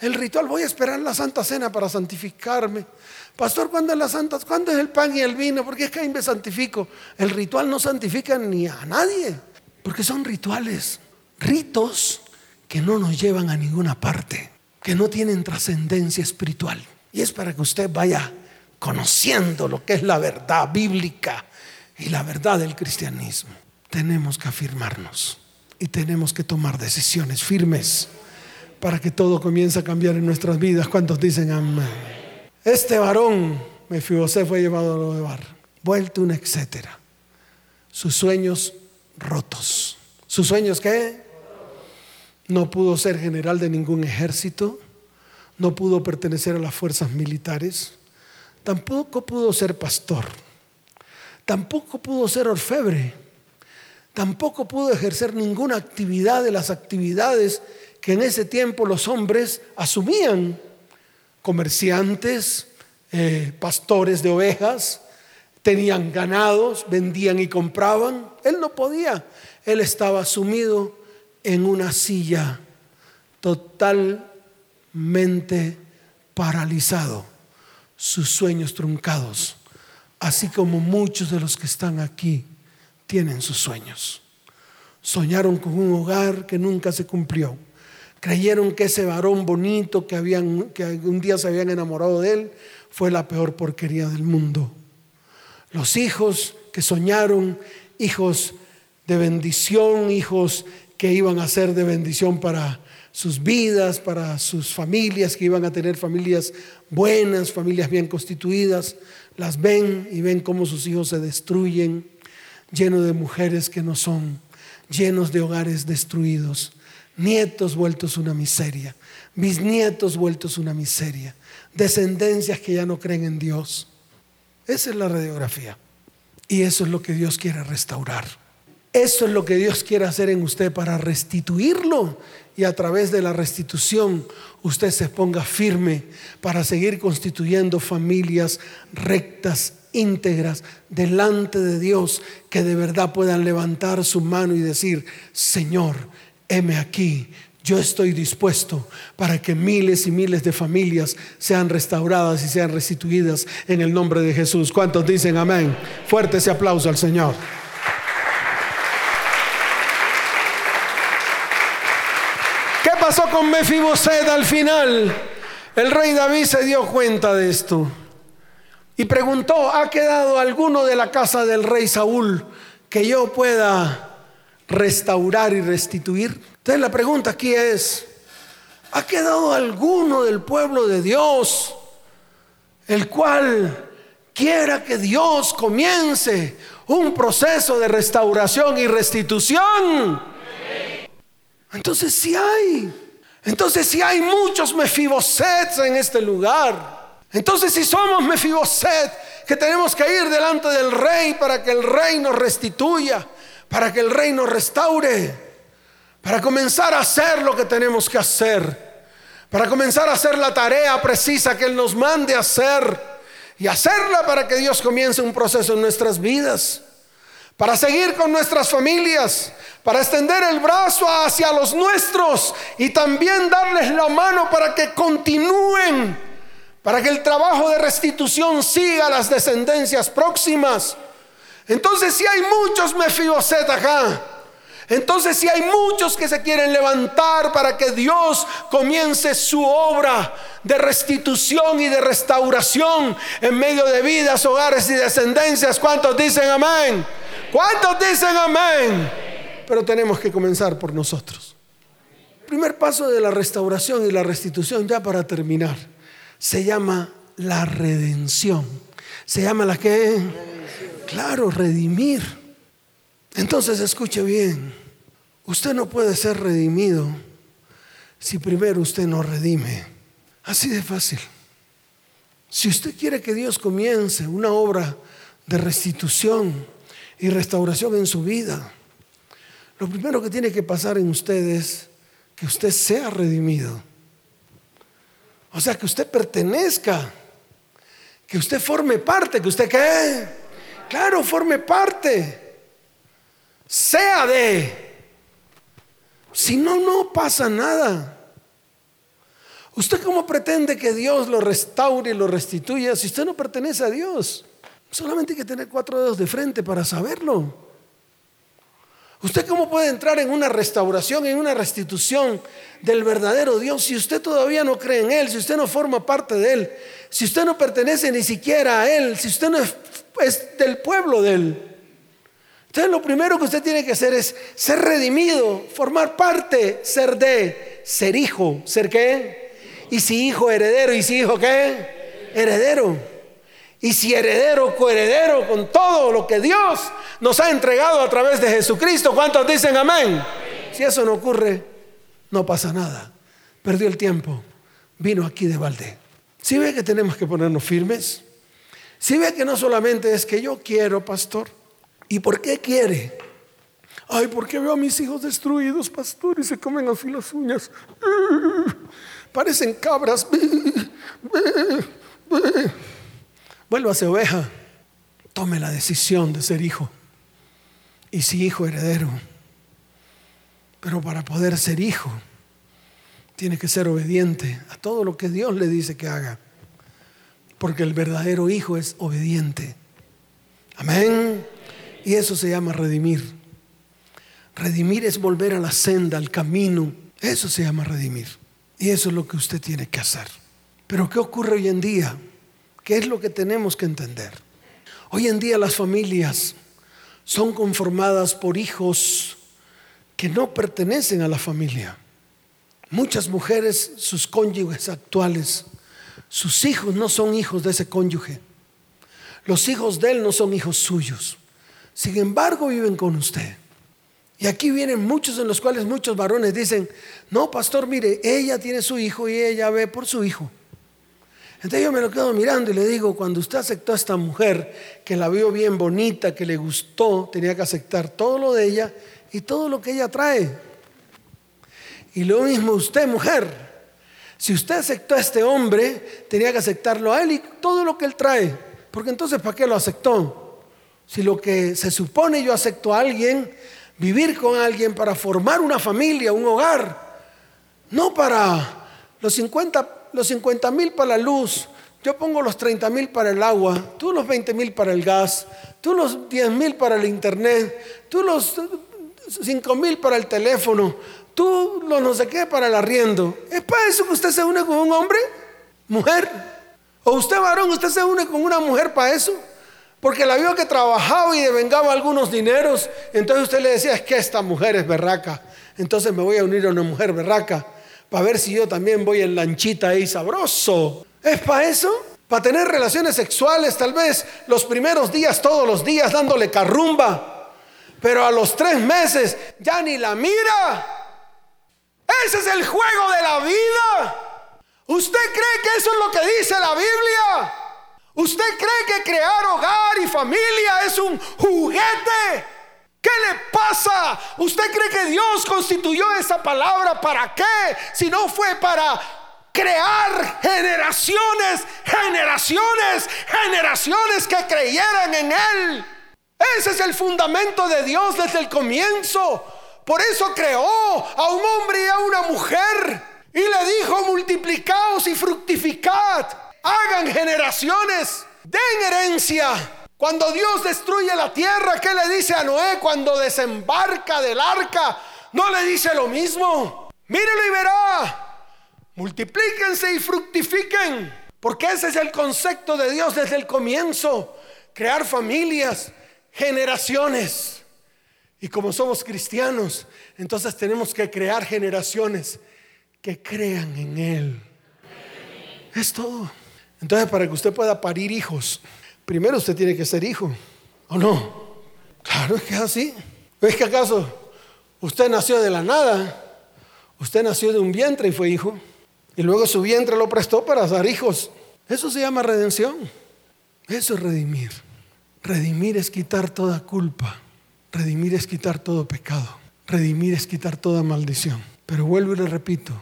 El ritual, voy a esperar la Santa Cena para santificarme. Pastor, ¿cuándo es la Santa? ¿Cuándo es el pan y el vino? Porque es que ahí me santifico. El ritual no santifica ni a nadie, porque son rituales, ritos que no nos llevan a ninguna parte, que no tienen trascendencia espiritual. Y es para que usted vaya conociendo lo que es la verdad bíblica y la verdad del cristianismo. Tenemos que afirmarnos. Y tenemos que tomar decisiones firmes para que todo comience a cambiar en nuestras vidas. ¿Cuántos dicen amén? Este varón, Mefibosé, fue llevado a lo de bar, vuelto un etcétera. Sus sueños rotos. ¿Sus sueños qué? No pudo ser general de ningún ejército, no pudo pertenecer a las fuerzas militares, tampoco pudo ser pastor, tampoco pudo ser orfebre, tampoco pudo ejercer ninguna actividad de las actividades que en ese tiempo los hombres asumían, comerciantes, eh, pastores de ovejas, tenían ganados, vendían y compraban. Él no podía, él estaba sumido en una silla totalmente paralizado, sus sueños truncados, así como muchos de los que están aquí tienen sus sueños. Soñaron con un hogar que nunca se cumplió. Creyeron que ese varón bonito que, habían, que un día se habían enamorado de él fue la peor porquería del mundo. Los hijos que soñaron, hijos de bendición, hijos que iban a ser de bendición para sus vidas, para sus familias, que iban a tener familias buenas, familias bien constituidas, las ven y ven cómo sus hijos se destruyen, llenos de mujeres que no son, llenos de hogares destruidos, nietos vueltos una miseria, bisnietos vueltos una miseria, descendencias que ya no creen en Dios. Esa es la radiografía. Y eso es lo que Dios quiere restaurar. Eso es lo que Dios quiere hacer en usted para restituirlo y a través de la restitución usted se ponga firme para seguir constituyendo familias rectas, íntegras, delante de Dios, que de verdad puedan levantar su mano y decir, Señor, heme aquí, yo estoy dispuesto para que miles y miles de familias sean restauradas y sean restituidas en el nombre de Jesús. ¿Cuántos dicen amén? Fuerte ese aplauso al Señor. Pasó con Mefiboset al final? El rey David se dio cuenta de esto y preguntó, ¿ha quedado alguno de la casa del rey Saúl que yo pueda restaurar y restituir? Entonces la pregunta aquí es, ¿ha quedado alguno del pueblo de Dios el cual quiera que Dios comience un proceso de restauración y restitución? Entonces sí hay. Entonces si hay muchos Mefibosets en este lugar. Entonces si somos Mefiboset, que tenemos que ir delante del rey para que el rey nos restituya, para que el rey nos restaure, para comenzar a hacer lo que tenemos que hacer, para comenzar a hacer la tarea precisa que Él nos mande hacer y hacerla para que Dios comience un proceso en nuestras vidas, para seguir con nuestras familias, para extender el brazo hacia los nuestros y también darles la mano para que continúen, para que el trabajo de restitución siga a las descendencias próximas. Entonces si hay muchos Mefiboset acá. Entonces si hay muchos que se quieren levantar para que Dios comience su obra de restitución y de restauración en medio de vidas, hogares y descendencias. ¿Cuántos dicen amén? ¿Cuántos dicen amén? pero tenemos que comenzar por nosotros. primer paso de la restauración y la restitución, ya para terminar, se llama la redención. ¿Se llama la qué? Claro, redimir. Entonces escuche bien, usted no puede ser redimido si primero usted no redime. Así de fácil. Si usted quiere que Dios comience una obra de restitución y restauración en su vida, lo primero que tiene que pasar en usted es que usted sea redimido. O sea, que usted pertenezca, que usted forme parte, que usted qué? Claro, forme parte. Sea de. Si no, no pasa nada. ¿Usted cómo pretende que Dios lo restaure y lo restituya si usted no pertenece a Dios? Solamente hay que tener cuatro dedos de frente para saberlo. ¿Usted cómo puede entrar en una restauración, en una restitución del verdadero Dios si usted todavía no cree en Él, si usted no forma parte de Él, si usted no pertenece ni siquiera a Él, si usted no es, del pueblo de Él? Entonces lo primero que usted tiene que hacer es ser redimido, formar parte, ser de, ser hijo, ser qué? Y si hijo, heredero, y si hijo, ¿qué? Heredero. Y si heredero, coheredero con todo lo que Dios nos ha entregado a través de Jesucristo, ¿cuántos dicen amén? Si eso no ocurre, no pasa nada. Perdió el tiempo, vino aquí de balde. Si ve que tenemos que ponernos firmes, si ve que no solamente es que yo quiero, pastor, ¿y por qué quiere? Ay, porque veo a mis hijos destruidos, pastor, y se comen así las uñas. Parecen cabras. Vuélvase oveja. Tome la decisión de ser hijo. Y si hijo heredero. Pero para poder ser hijo, tiene que ser obediente a todo lo que Dios le dice que haga. Porque el verdadero hijo es obediente. Amén. Y eso se llama redimir. Redimir es volver a la senda, al camino. Eso se llama redimir. Y eso es lo que usted tiene que hacer. Pero ¿qué ocurre hoy en día? ¿Qué es lo que tenemos que entender? Hoy en día las familias son conformadas por hijos que no pertenecen a la familia. Muchas mujeres, sus cónyuges actuales, sus hijos no son hijos de ese cónyuge. Los hijos de él no son hijos suyos. Sin embargo, viven con usted. Y aquí vienen muchos en los cuales muchos varones dicen, no, pastor, mire, ella tiene su hijo y ella ve por su hijo. Entonces yo me lo quedo mirando y le digo, cuando usted aceptó a esta mujer, que la vio bien bonita, que le gustó, tenía que aceptar todo lo de ella y todo lo que ella trae. Y lo mismo usted, mujer. Si usted aceptó a este hombre, tenía que aceptarlo a él y todo lo que él trae. Porque entonces, ¿para qué lo aceptó? Si lo que se supone yo acepto a alguien, vivir con alguien para formar una familia, un hogar, no para los 50 los 50 mil para la luz, yo pongo los 30 mil para el agua, tú los 20 mil para el gas, tú los 10 mil para el internet, tú los 5 mil para el teléfono, tú los no sé qué para el arriendo. ¿Es para eso que usted se une con un hombre? ¿Mujer? ¿O usted varón, usted se une con una mujer para eso? Porque la vio que trabajaba y devengaba algunos dineros. Entonces usted le decía, es que esta mujer es berraca. Entonces me voy a unir a una mujer berraca para ver si yo también voy en lanchita ahí sabroso. ¿Es para eso? Para tener relaciones sexuales tal vez los primeros días, todos los días, dándole carrumba. Pero a los tres meses ya ni la mira. Ese es el juego de la vida. ¿Usted cree que eso es lo que dice la Biblia? ¿Usted cree que crear hogar y familia es un juguete? ¿Qué le pasa? ¿Usted cree que Dios constituyó esa palabra para qué? Si no fue para crear generaciones, generaciones, generaciones que creyeran en Él. Ese es el fundamento de Dios desde el comienzo. Por eso creó a un hombre y a una mujer. Y le dijo, multiplicaos y fructificad. Hagan generaciones. Den herencia cuando Dios destruye la tierra, ¿qué le dice a Noé cuando desembarca del arca? No le dice lo mismo. Mírelo y verá. Multiplíquense y fructifiquen. Porque ese es el concepto de Dios desde el comienzo. Crear familias, generaciones. Y como somos cristianos, entonces tenemos que crear generaciones que crean en Él. Es todo. Entonces, para que usted pueda parir hijos, primero usted tiene que ser hijo, ¿o no? Claro, que es así. ¿Es que acaso usted nació de la nada? Usted nació de un vientre y fue hijo. Y luego su vientre lo prestó para dar hijos. Eso se llama redención. Eso es redimir. Redimir es quitar toda culpa. Redimir es quitar todo pecado. Redimir es quitar toda maldición. Pero vuelvo y le repito,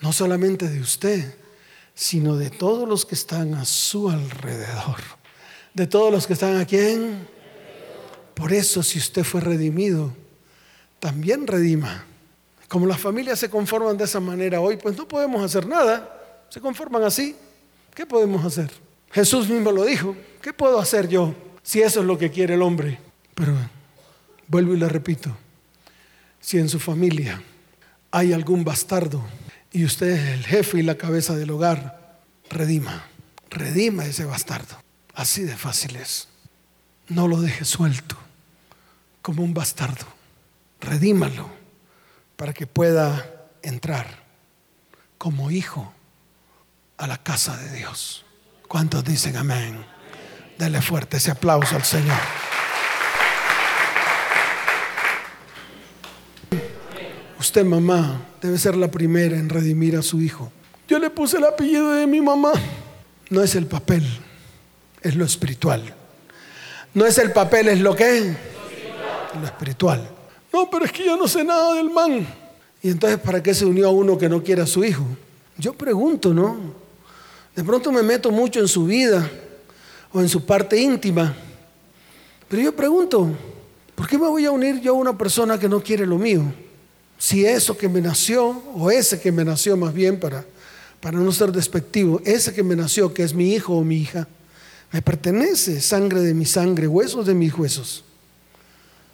no solamente de usted, sino de todos los que están a su alrededor. De todos los que están aquí. Por eso, si usted fue redimido, también redima. Como las familias se conforman de esa manera hoy, pues no podemos hacer nada. Se conforman así. ¿Qué podemos hacer? Jesús mismo lo dijo. ¿Qué puedo hacer yo si eso es lo que quiere el hombre? Pero vuelvo y le repito. Si en su familia hay algún bastardo, y usted es el jefe y la cabeza del hogar, redima, redima ese bastardo. Así de fácil es. No lo deje suelto, como un bastardo. Redímalo para que pueda entrar como hijo a la casa de Dios. ¿Cuántos dicen amén? Dele fuerte ese aplauso al Señor. Usted, mamá, debe ser la primera en redimir a su hijo. Yo le puse el apellido de mi mamá. No es el papel, es lo espiritual. No es el papel, es lo que lo espiritual. No, pero es que yo no sé nada del man. Y entonces, ¿para qué se unió a uno que no quiere a su hijo? Yo pregunto, ¿no? De pronto me meto mucho en su vida o en su parte íntima. Pero yo pregunto, ¿por qué me voy a unir yo a una persona que no quiere lo mío? Si eso que me nació, o ese que me nació más bien para, para no ser despectivo, ese que me nació, que es mi hijo o mi hija, me pertenece, sangre de mi sangre, huesos de mis huesos.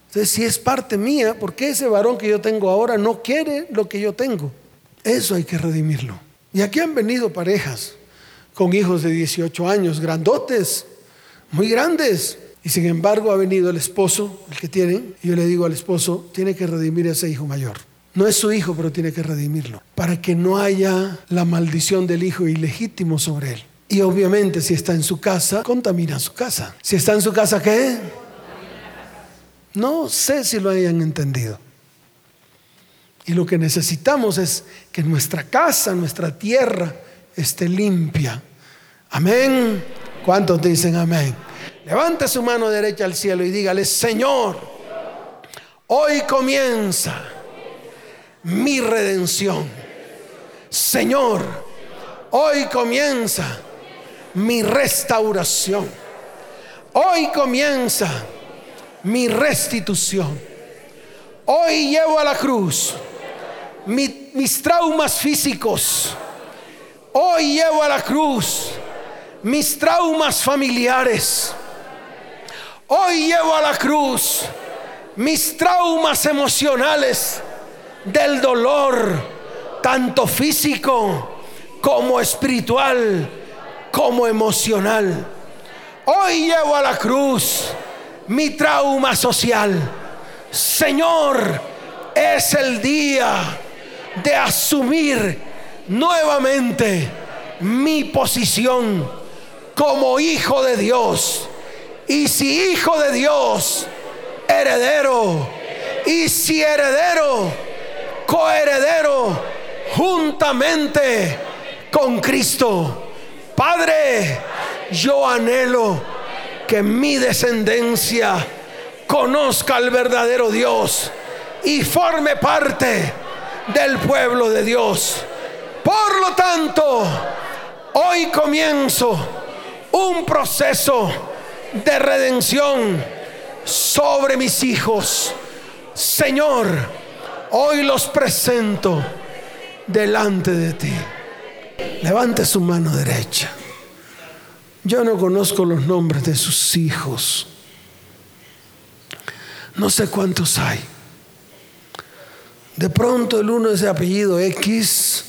Entonces, si es parte mía, ¿por qué ese varón que yo tengo ahora no quiere lo que yo tengo? Eso hay que redimirlo. Y aquí han venido parejas con hijos de 18 años, grandotes, muy grandes. Y sin embargo ha venido el esposo, el que tienen, y yo le digo al esposo, tiene que redimir a ese hijo mayor. No es su hijo, pero tiene que redimirlo, para que no haya la maldición del hijo ilegítimo sobre él. Y obviamente si está en su casa, contamina su casa. Si está en su casa, ¿qué? No sé si lo hayan entendido. Y lo que necesitamos es que nuestra casa, nuestra tierra esté limpia. Amén. ¿Cuántos dicen amén? Levante su mano derecha al cielo y dígale, Señor, hoy comienza mi redención. Señor, hoy comienza mi restauración. Hoy comienza mi restitución. Hoy llevo a la cruz mis traumas físicos. Hoy llevo a la cruz mis traumas familiares. Hoy llevo a la cruz mis traumas emocionales del dolor, tanto físico como espiritual, como emocional. Hoy llevo a la cruz mi trauma social. Señor, es el día de asumir nuevamente mi posición como hijo de Dios. Y si hijo de Dios, heredero. Y si heredero, coheredero, juntamente con Cristo. Padre, yo anhelo que mi descendencia conozca al verdadero Dios y forme parte del pueblo de Dios. Por lo tanto, hoy comienzo un proceso de redención sobre mis hijos. Señor, hoy los presento delante de ti. Levante su mano derecha. Yo no conozco los nombres de sus hijos. No sé cuántos hay. De pronto el uno es de apellido X,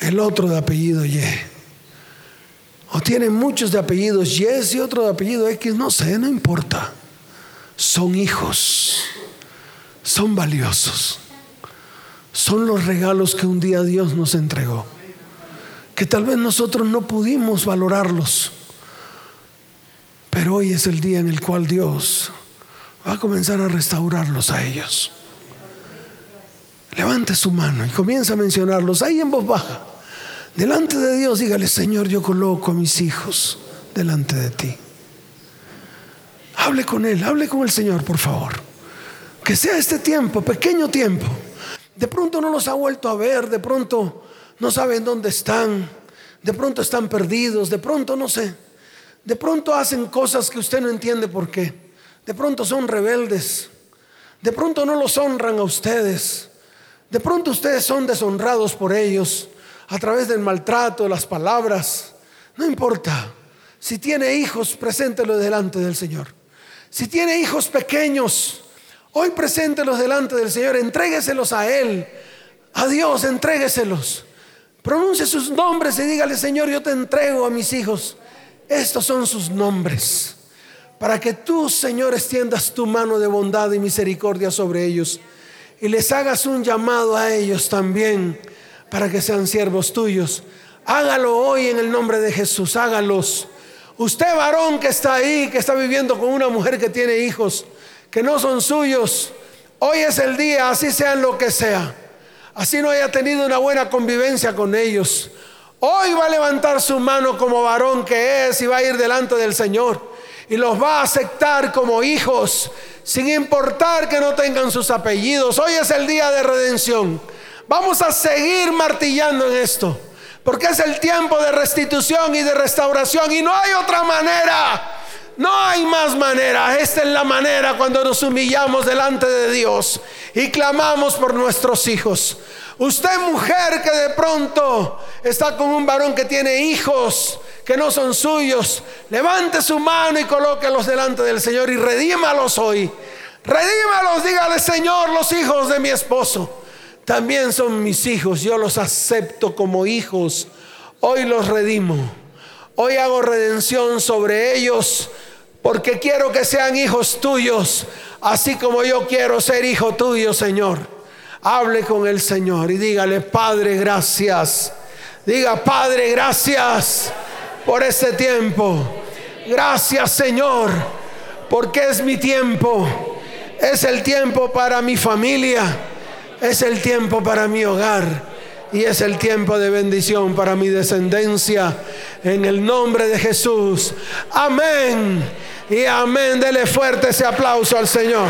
el otro de apellido Y. O tienen muchos de apellidos Y y otro de apellido X, no sé, no importa. Son hijos, son valiosos. Son los regalos que un día Dios nos entregó. Que tal vez nosotros no pudimos valorarlos pero hoy es el día en el cual Dios va a comenzar a restaurarlos a ellos. Levante su mano y comienza a mencionarlos ahí en voz baja. Delante de Dios, dígale, Señor, yo coloco a mis hijos delante de ti. Hable con Él, hable con el Señor, por favor. Que sea este tiempo, pequeño tiempo. De pronto no los ha vuelto a ver, de pronto no saben dónde están, de pronto están perdidos, de pronto no sé. De pronto hacen cosas que usted no entiende por qué. De pronto son rebeldes. De pronto no los honran a ustedes. De pronto ustedes son deshonrados por ellos a través del maltrato, las palabras. No importa. Si tiene hijos, preséntelos delante del Señor. Si tiene hijos pequeños, hoy preséntelos delante del Señor. Entrégueselos a Él. A Dios, entrégueselos. Pronuncie sus nombres y dígale, Señor, yo te entrego a mis hijos. Estos son sus nombres. para que tú, Señor, extiendas tu mano de bondad y misericordia sobre ellos y les hagas un llamado a ellos también para que sean siervos tuyos. Hágalo hoy en el nombre de Jesús, hágalos. Usted varón que está ahí, que está viviendo con una mujer que tiene hijos, que no son suyos, hoy es el día, así sean lo que sea. Así no haya tenido una buena convivencia con ellos. Hoy va a levantar su mano como varón que es y va a ir delante del Señor y los va a aceptar como hijos, sin importar que no tengan sus apellidos. Hoy es el día de redención. Vamos a seguir martillando en esto, porque es el tiempo de restitución y de restauración y no hay otra manera. No hay más manera. Esta es la manera cuando nos humillamos delante de Dios y clamamos por nuestros hijos. Usted mujer que de pronto está con un varón que tiene hijos que no son suyos, levante su mano y colóquelos delante del Señor y redímalos hoy. Redímalos, dígale Señor, los hijos de mi esposo también son mis hijos, yo los acepto como hijos. Hoy los redimo. Hoy hago redención sobre ellos porque quiero que sean hijos tuyos, así como yo quiero ser hijo tuyo, Señor. Hable con el Señor y dígale, Padre, gracias. Diga, Padre, gracias por este tiempo. Gracias Señor, porque es mi tiempo. Es el tiempo para mi familia. Es el tiempo para mi hogar. Y es el tiempo de bendición para mi descendencia. En el nombre de Jesús. Amén. Y amén. Dele fuerte ese aplauso al Señor.